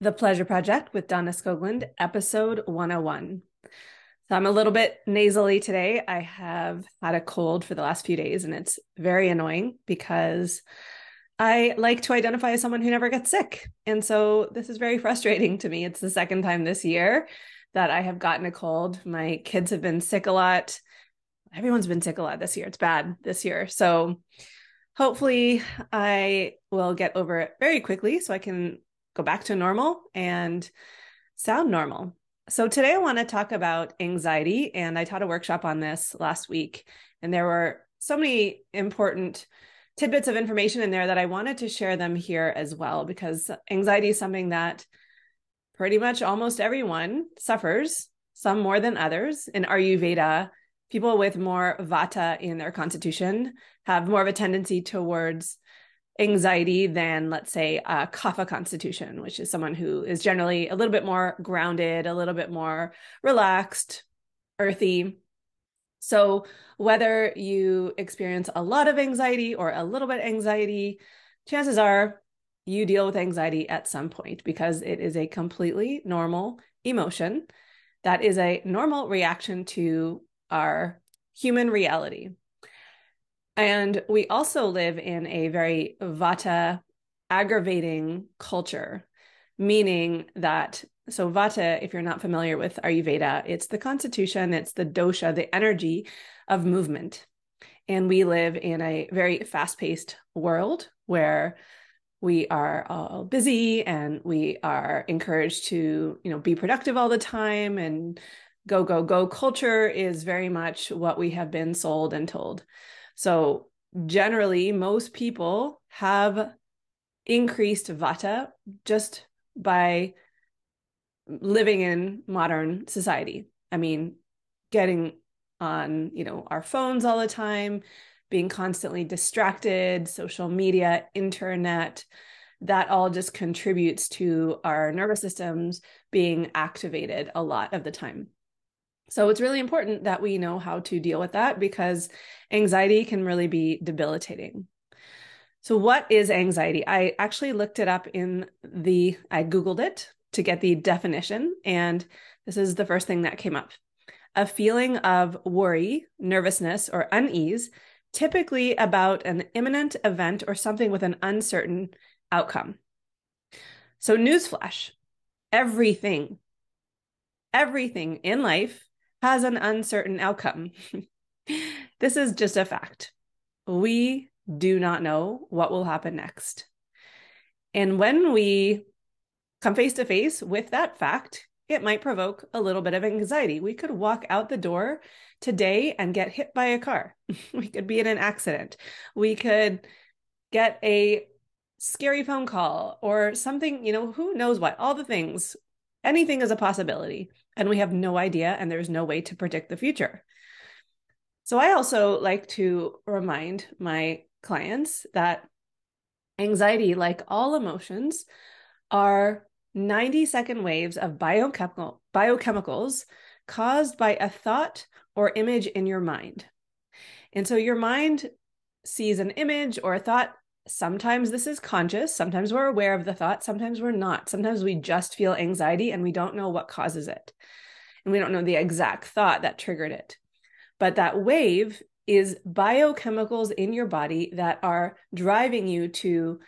The Pleasure Project with Dana Skoglund, episode 101. So I'm a little bit nasally today. I have had a cold for the last few days, and it's very annoying because I like to identify as someone who never gets sick. And so this is very frustrating to me. It's the second time this year that I have gotten a cold. My kids have been sick a lot. Everyone's been sick a lot this year. It's bad this year. So hopefully I will get over it very quickly so I can go back to normal and sound normal. So, today I want to talk about anxiety. And I taught a workshop on this last week. And there were so many important tidbits of information in there that I wanted to share them here as well, because anxiety is something that pretty much almost everyone suffers, some more than others. In Ayurveda, people with more vata in their constitution have more of a tendency towards anxiety than let's say a kapha constitution which is someone who is generally a little bit more grounded a little bit more relaxed earthy. So whether you experience a lot of anxiety or a little bit anxiety chances are you deal with anxiety at some point because it is a completely normal emotion that is a normal reaction to our human reality and we also live in a very vata aggravating culture, meaning that so vata, if you're not familiar with Ayurveda, it's the constitution, it's the dosha, the energy of movement. And we live in a very fast-paced world where we are all busy and we are encouraged to, you know, be productive all the time and go go go culture is very much what we have been sold and told. So, generally, most people have increased vata just by living in modern society. I mean, getting on, you know, our phones all the time, being constantly distracted, social media, internet, that all just contributes to our nervous systems being activated a lot of the time. So it's really important that we know how to deal with that because anxiety can really be debilitating. So, what is anxiety? I actually looked it up in the, I Googled it to get the definition, and this is the first thing that came up a feeling of worry, nervousness, or unease, typically about an imminent event or something with an uncertain outcome. So, newsflash everything, everything in life has an uncertain outcome. this is just a fact. We do not know what will happen next. And when we come face to face with that fact, it might provoke a little bit of anxiety. We could walk out the door today and get hit by a car. we could be in an accident. We could get a scary phone call or something, you know, who knows what, all the things. Anything is a possibility and we have no idea and there's no way to predict the future. So I also like to remind my clients that anxiety, like all emotions, are 90 second waves of biochemical biochemicals caused by a thought or image in your mind. And so your mind sees an image or a thought. Sometimes this is conscious, sometimes we're aware of the thought, sometimes we're not. Sometimes we just feel anxiety and we don't know what causes it and we don't know the exact thought that triggered it. But that wave is biochemicals in your body that are driving you to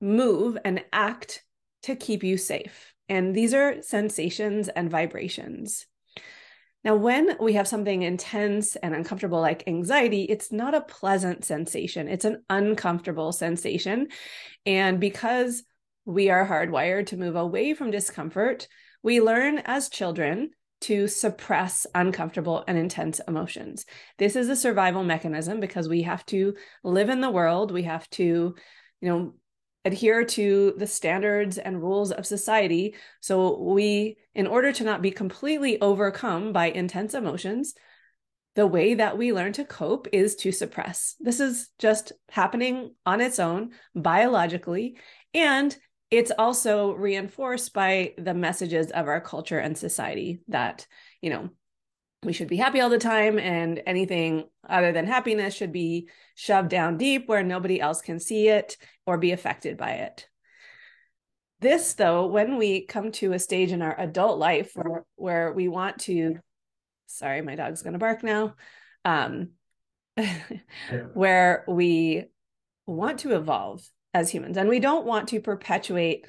move and act to keep you safe. And these are sensations and vibrations. Now, when we have something intense and uncomfortable like anxiety, it's not a pleasant sensation, it's an uncomfortable sensation. And because we are hardwired to move away from discomfort, we learn as children to suppress uncomfortable and intense emotions. This is a survival mechanism because we have to live in the world. We have to, you know, adhere to the standards and rules of society. So we, in order to not be completely overcome by intense emotions, the way that we learn to cope is to suppress. This is just happening on its own biologically. And it's also reinforced by the messages of our culture and society that, you know, we should be happy all the time and anything other than happiness should be shoved down deep where nobody else can see it or be affected by it. this though when we come to a stage in our adult life where, where we want to sorry my dog's going to bark now um where we want to evolve as humans and we don't want to perpetuate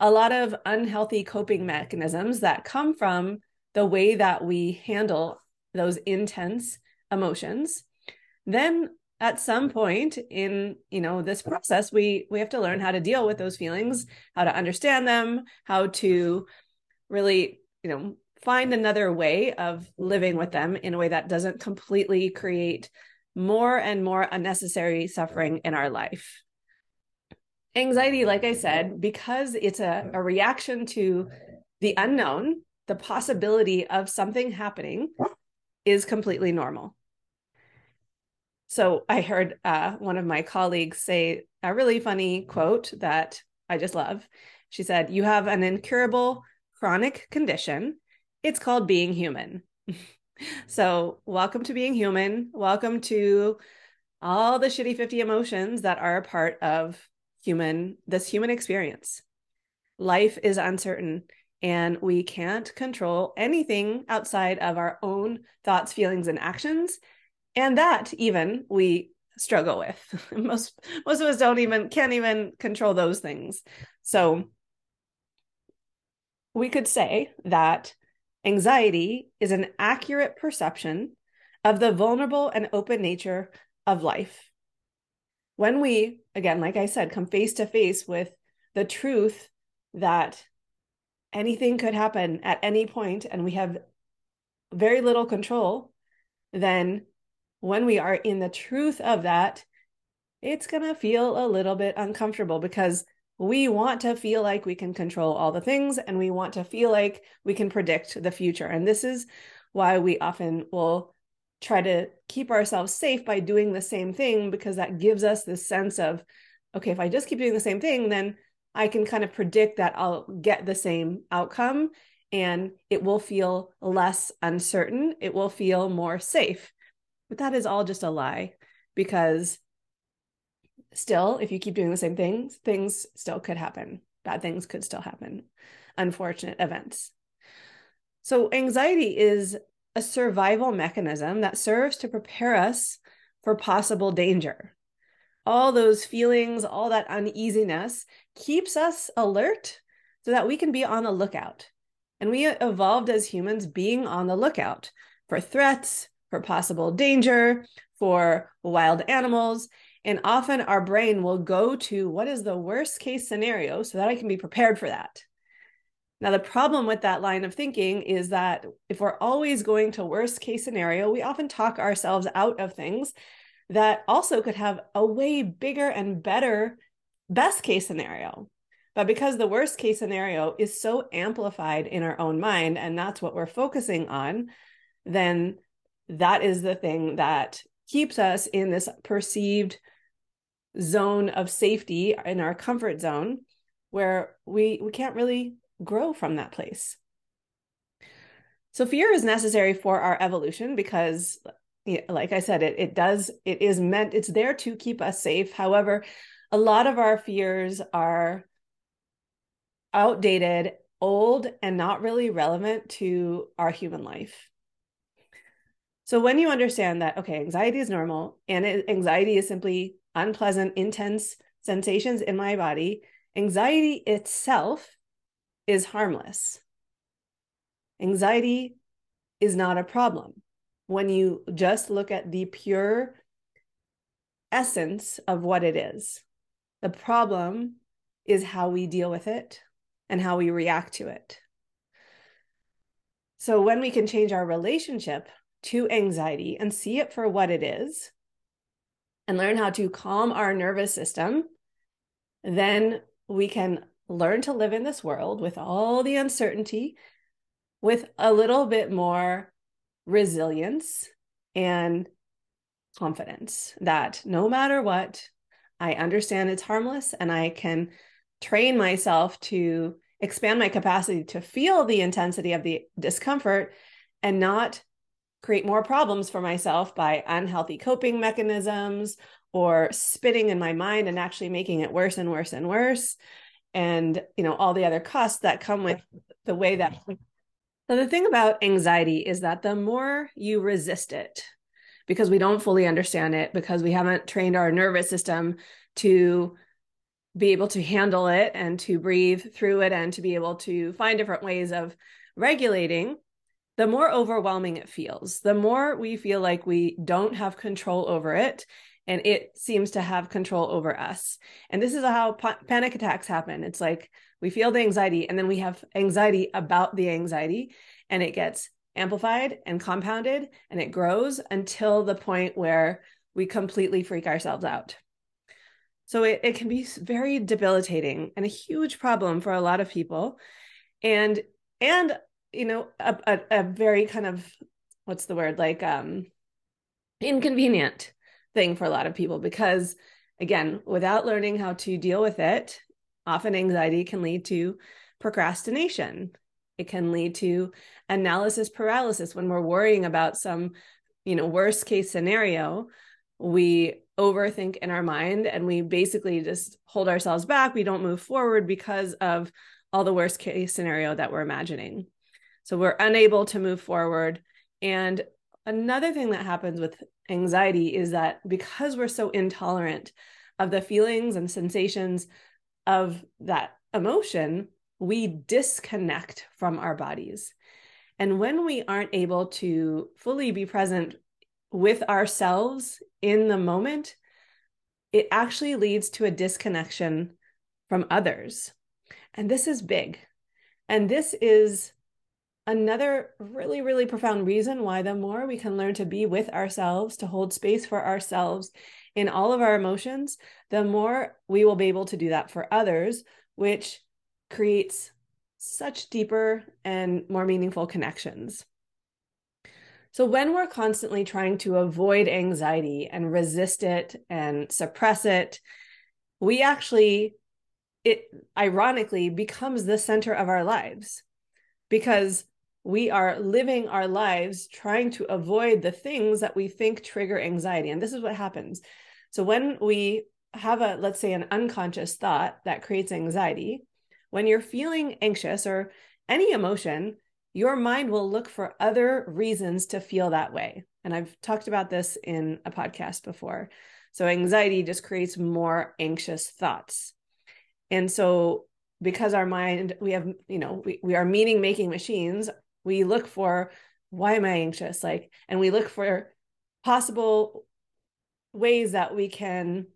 a lot of unhealthy coping mechanisms that come from the way that we handle those intense emotions. Then at some point in you know this process we we have to learn how to deal with those feelings how to understand them how to really you know find another way of living with them in a way that doesn't completely create more and more unnecessary suffering in our life. Anxiety like i said because it's a, a reaction to the unknown the possibility of something happening is completely normal so I heard uh, one of my colleagues say a really funny quote that I just love. She said, You have an incurable chronic condition. It's called being human. so, welcome to being human. Welcome to all the shitty 50 emotions that are a part of human this human experience. Life is uncertain and we can't control anything outside of our own thoughts, feelings and actions and that even we struggle with. Most most of us don't even can't even control those things. So we could say that anxiety is an accurate perception of the vulnerable and open nature of life. When we again like i said come face to face with the truth that anything could happen at any point and we have very little control then when we are in the truth of that, it's going to feel a little bit uncomfortable because we want to feel like we can control all the things and we want to feel like we can predict the future. And this is why we often will try to keep ourselves safe by doing the same thing because that gives us this sense of, okay, if I just keep doing the same thing, then I can kind of predict that I'll get the same outcome and it will feel less uncertain. It will feel more safe. But that is all just a lie because still, if you keep doing the same things, things still could happen. Bad things could still happen, unfortunate events. So, anxiety is a survival mechanism that serves to prepare us for possible danger. All those feelings, all that uneasiness keeps us alert so that we can be on the lookout. And we evolved as humans being on the lookout for threats, for possible danger, for wild animals. And often our brain will go to what is the worst case scenario so that I can be prepared for that. Now, the problem with that line of thinking is that if we're always going to worst case scenario, we often talk ourselves out of things that also could have a way bigger and better best case scenario. But because the worst case scenario is so amplified in our own mind, and that's what we're focusing on, then that is the thing that keeps us in this perceived zone of safety in our comfort zone where we we can't really grow from that place so fear is necessary for our evolution because like i said it, it does it is meant it's there to keep us safe however a lot of our fears are outdated old and not really relevant to our human life so when you understand that, okay, anxiety is normal and it, anxiety is simply unpleasant, intense sensations in my body, anxiety itself is harmless. Anxiety is not a problem. When you just look at the pure essence of what it is, the problem is how we deal with it and how we react to it. So when we can change our relationship to anxiety and see it for what it is and learn how to calm our nervous system, then we can learn to live in this world with all the uncertainty, with a little bit more resilience and confidence that no matter what, I understand it's harmless and I can train myself to expand my capacity to feel the intensity of the discomfort and not create more problems for myself by unhealthy coping mechanisms or spitting in my mind and actually making it worse and worse and worse and you know all the other costs that come with the way that so the thing about anxiety is that the more you resist it because we don't fully understand it because we haven't trained our nervous system to be able to handle it and to breathe through it and to be able to find different ways of regulating the more overwhelming it feels the more we feel like we don't have control over it and it seems to have control over us. And this is how pa- panic attacks happen. It's like we feel the anxiety and then we have anxiety about the anxiety and it gets amplified and compounded and it grows until the point where we completely freak ourselves out. So it, it can be very debilitating and a huge problem for a lot of people. And and you know a, a, a very kind of what's the word like um inconvenient thing for a lot of people because again without learning how to deal with it often anxiety can lead to procrastination it can lead to analysis paralysis. When we're worrying about some you know worst case scenario we overthink in our mind and we basically just hold ourselves back. We don't move forward because of all the worst case scenario that we're imagining. So we're unable to move forward. And another thing that happens with anxiety is that because we're so intolerant of the feelings and sensations of that emotion, we disconnect from our bodies. And when we aren't able to fully be present with ourselves in the moment, it actually leads to a disconnection from others. And this is big. And this is another really, really profound reason why the more we can learn to be with ourselves, to hold space for ourselves in all of our emotions, the more we will be able to do that for others, which creates such deeper and more meaningful connections. So, when we're constantly trying to avoid anxiety and resist it and suppress it, we actually, it ironically becomes the center of our lives because we are living our lives trying to avoid the things that we think trigger anxiety. And this is what happens. So when we have a, let's say, an unconscious thought that creates anxiety, when you're feeling anxious or any emotion, your mind will look for other reasons to feel that way. And I've talked about this in a podcast before. So anxiety just creates more anxious thoughts. And so because our mind we have you know we, we are meaning making machines we look for why am i anxious like and we look for possible ways that we can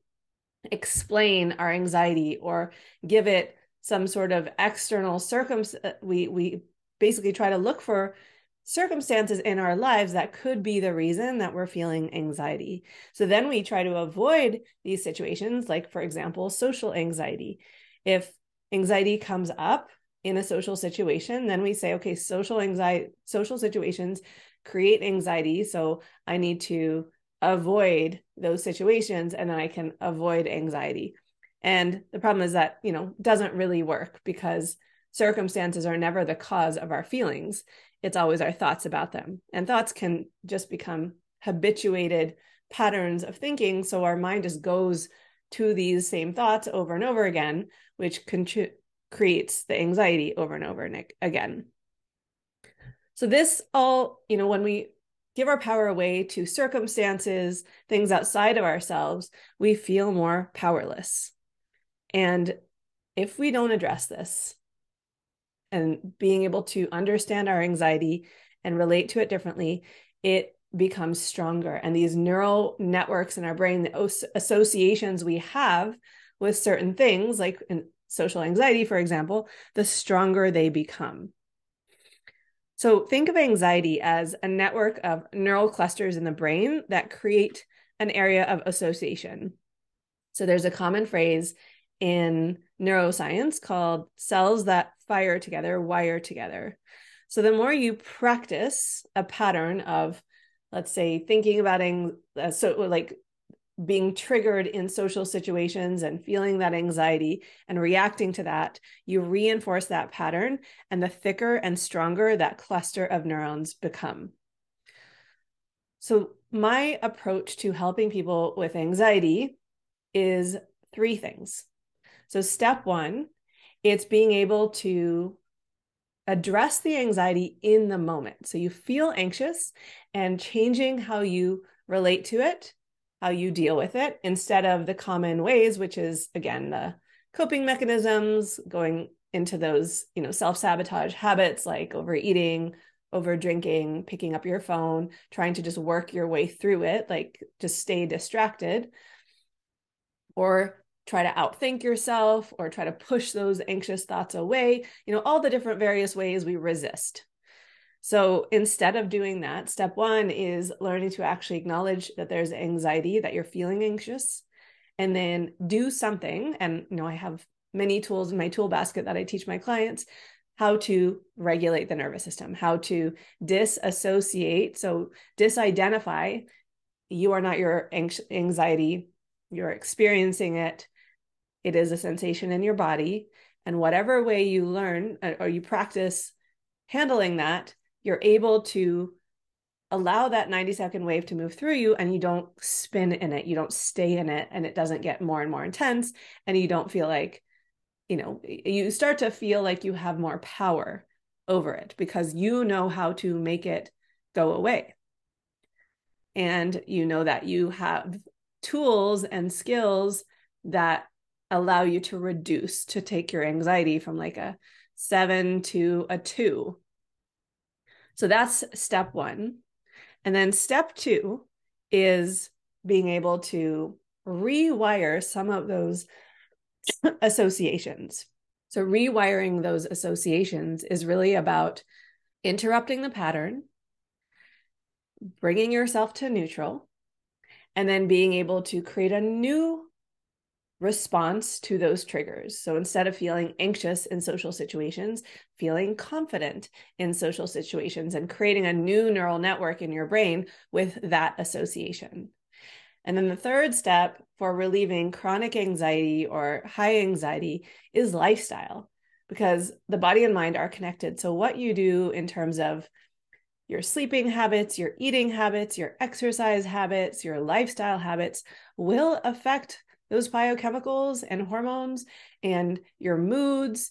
explain our anxiety or give it some sort of external circumstance uh, we we basically try to look for circumstances in our lives that could be the reason that we're feeling anxiety so then we try to avoid these situations like for example social anxiety if anxiety comes up in a social situation, then we say, okay, social anxiety, social situations create anxiety. So I need to avoid those situations and then I can avoid anxiety. And the problem is that, you know, doesn't really work because circumstances are never the cause of our feelings. It's always our thoughts about them. And thoughts can just become habituated patterns of thinking. So our mind just goes to these same thoughts over and over again, which contri- creates the anxiety over and over and again. So, this all, you know, when we give our power away to circumstances, things outside of ourselves, we feel more powerless. And if we don't address this and being able to understand our anxiety and relate to it differently, it becomes stronger. And these neural networks in our brain, the associations we have with certain things, like in social anxiety, for example, the stronger they become. So think of anxiety as a network of neural clusters in the brain that create an area of association. So there's a common phrase in neuroscience called cells that fire together wire together. So the more you practice a pattern of let's say thinking about uh, so like being triggered in social situations and feeling that anxiety and reacting to that, you reinforce that pattern, and the thicker and stronger that cluster of neurons become. So, my approach to helping people with anxiety is three things. So, step one it's being able to address the anxiety in the moment. So you feel anxious and changing how you relate to it, how you deal with it, instead of the common ways, which is again the coping mechanisms, going into those, you know, self-sabotage habits like overeating, over drinking, picking up your phone, trying to just work your way through it, like just stay distracted. Or try to outthink yourself or try to push those anxious thoughts away, you know, all the different various ways we resist. So instead of doing that, step one is learning to actually acknowledge that there's anxiety, that you're feeling anxious, and then do something. And, you know, I have many tools in my tool basket that I teach my clients how to regulate the nervous system, how to disassociate. So, disidentify you are not your anxiety, you're experiencing it it is a sensation in your body. And whatever way you learn uh, or you practice handling that, you're able to allow that 90 second wave to move through you and you don't spin in it. You don't stay in it and it doesn't get more and more intense. And you don't feel like, you know, you start to feel like you have more power over it because you know how to make it go away. And you know that you have tools and skills that allow you to reduce to take your anxiety from like a seven to a two. So that's step one. And then step two is being able to rewire some of those associations. So, rewiring those associations is really about interrupting the pattern, bringing yourself to neutral, and then being able to create a new response to those triggers. So instead of feeling anxious in social situations, feeling confident in social situations and creating a new neural network in your brain with that association. And then the third step for relieving chronic anxiety or high anxiety is lifestyle, because the body and mind are connected. So, what you do in terms of your sleeping habits, your eating habits, your exercise habits, your lifestyle habits will affect those biochemicals and hormones and your moods.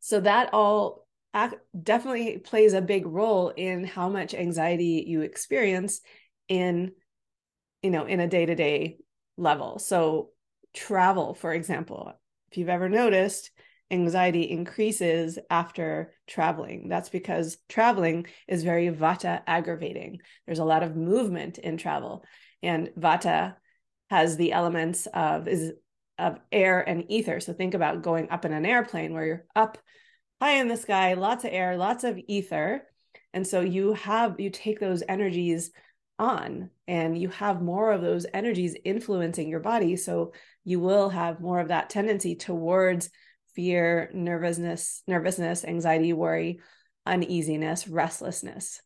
So that all definitely plays a big role in how much anxiety you experience in you know in a day-to-day level. So travel for example, if you've ever noticed anxiety increases after traveling. That's because traveling is very vata aggravating. There's a lot of movement in travel and vata has the elements of is of air and ether. So think about going up in an airplane where you're up high in the sky, lots of air, lots of ether. And so you have you take those energies on and you have more of those energies influencing your body so you will have more of that tendency towards fear, nervousness, nervousness, anxiety, worry, uneasiness, restlessness.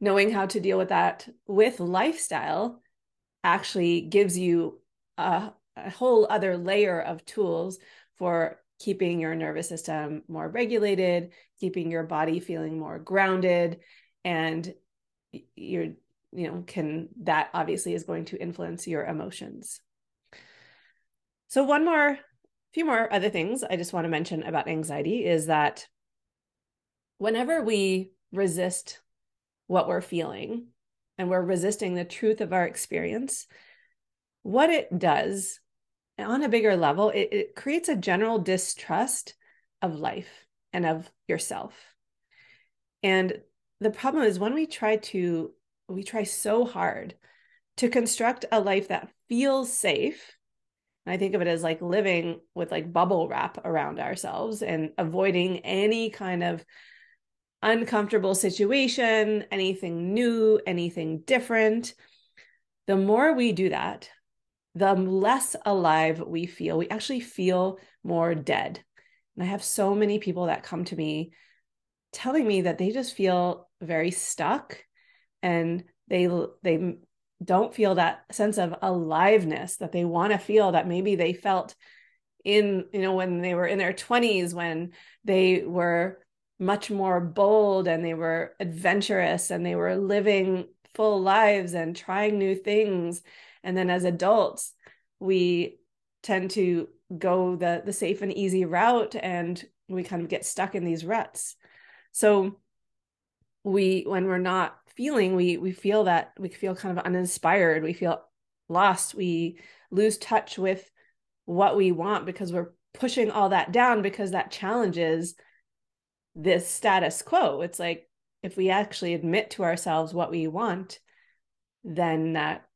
Knowing how to deal with that with lifestyle actually gives you a, a whole other layer of tools for keeping your nervous system more regulated, keeping your body feeling more grounded, and you're you know can that obviously is going to influence your emotions. So one more few more other things I just want to mention about anxiety is that whenever we resist what we're feeling, and we're resisting the truth of our experience, what it does on a bigger level, it, it creates a general distrust of life and of yourself. And the problem is when we try to, we try so hard to construct a life that feels safe. And I think of it as like living with like bubble wrap around ourselves and avoiding any kind of uncomfortable situation, anything new, anything different, the more we do that, the less alive we feel. We actually feel more dead. And I have so many people that come to me telling me that they just feel very stuck and they they don't feel that sense of aliveness that they want to feel that maybe they felt in you know when they were in their 20s when they were much more bold and they were adventurous and they were living full lives and trying new things. And then as adults, we tend to go the the safe and easy route and we kind of get stuck in these ruts. So we when we're not feeling we we feel that we feel kind of uninspired. We feel lost. We lose touch with what we want because we're pushing all that down because that challenges this status quo. It's like if we actually admit to ourselves what we want then that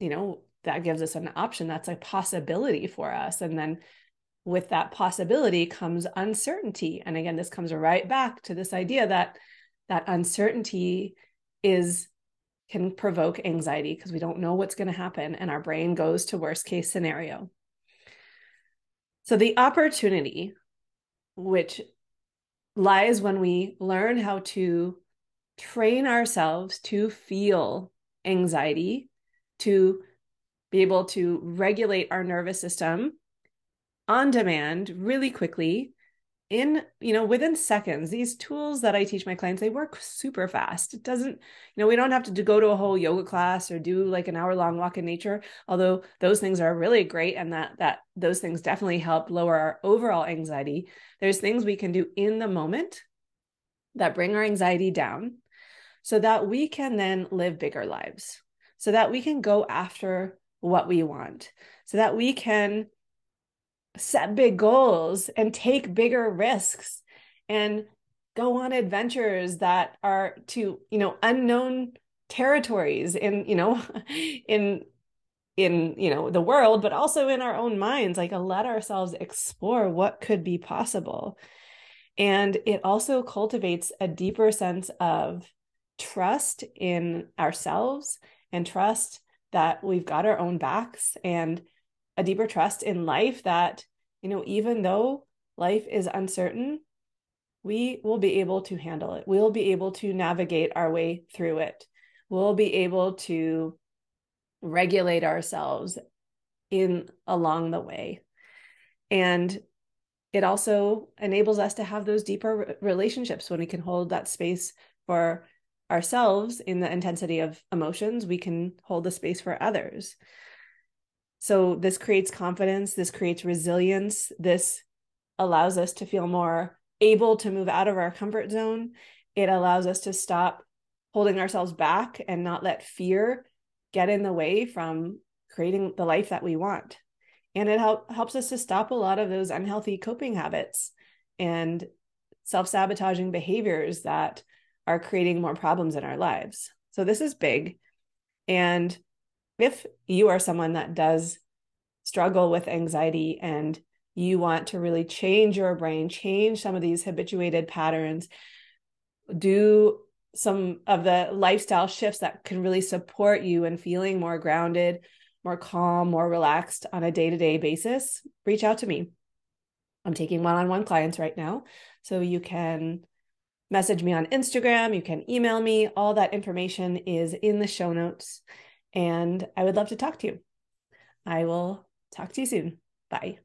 you know that gives us an option. That's a possibility for us. And then with that possibility comes uncertainty. And again this comes right back to this idea that that uncertainty is can provoke anxiety because we don't know what's going to happen and our brain goes to worst case scenario. So the opportunity which lies when we learn how to train ourselves to feel anxiety to be able to regulate our nervous system on demand really quickly in you know within seconds these tools that i teach my clients they work super fast. It doesn't you know we don't have to go to a whole yoga class or do like an hour long walk in nature although those things are really great and that that those things definitely help lower our overall anxiety. There's things we can do in the moment that bring our anxiety down so that we can then live bigger lives so that we can go after what we want so that we can set big goals and take bigger risks and go on adventures that are to you know unknown territories in you know in in you know the world but also in our own minds like let ourselves explore what could be possible. And it also cultivates a deeper sense of trust in ourselves and trust that we've got our own backs and a deeper trust in life that, you know, even though life is uncertain, we will be able to handle it. We'll be able to navigate our way through it. We'll be able to regulate ourselves in along the way. And it also enables us to have those deeper relationships when we can hold that space for ourselves in the intensity of emotions, we can hold the space for others. So this creates confidence, this creates resilience, this allows us to feel more able to move out of our comfort zone. It allows us to stop holding ourselves back and not let fear get in the way from creating the life that we want. And it help, helps us to stop a lot of those unhealthy coping habits and self sabotaging behaviors that are creating more problems in our lives. So this is big. And if you are someone that does struggle with anxiety and you want to really change your brain, change some of these habituated patterns, do some of the lifestyle shifts that can really support you in feeling more grounded, more calm, more relaxed on a day to day basis, reach out to me. I'm taking one on one clients right now. So you can message me on Instagram, you can email me. All that information is in the show notes. And I would love to talk to you. I will talk to you soon. Bye.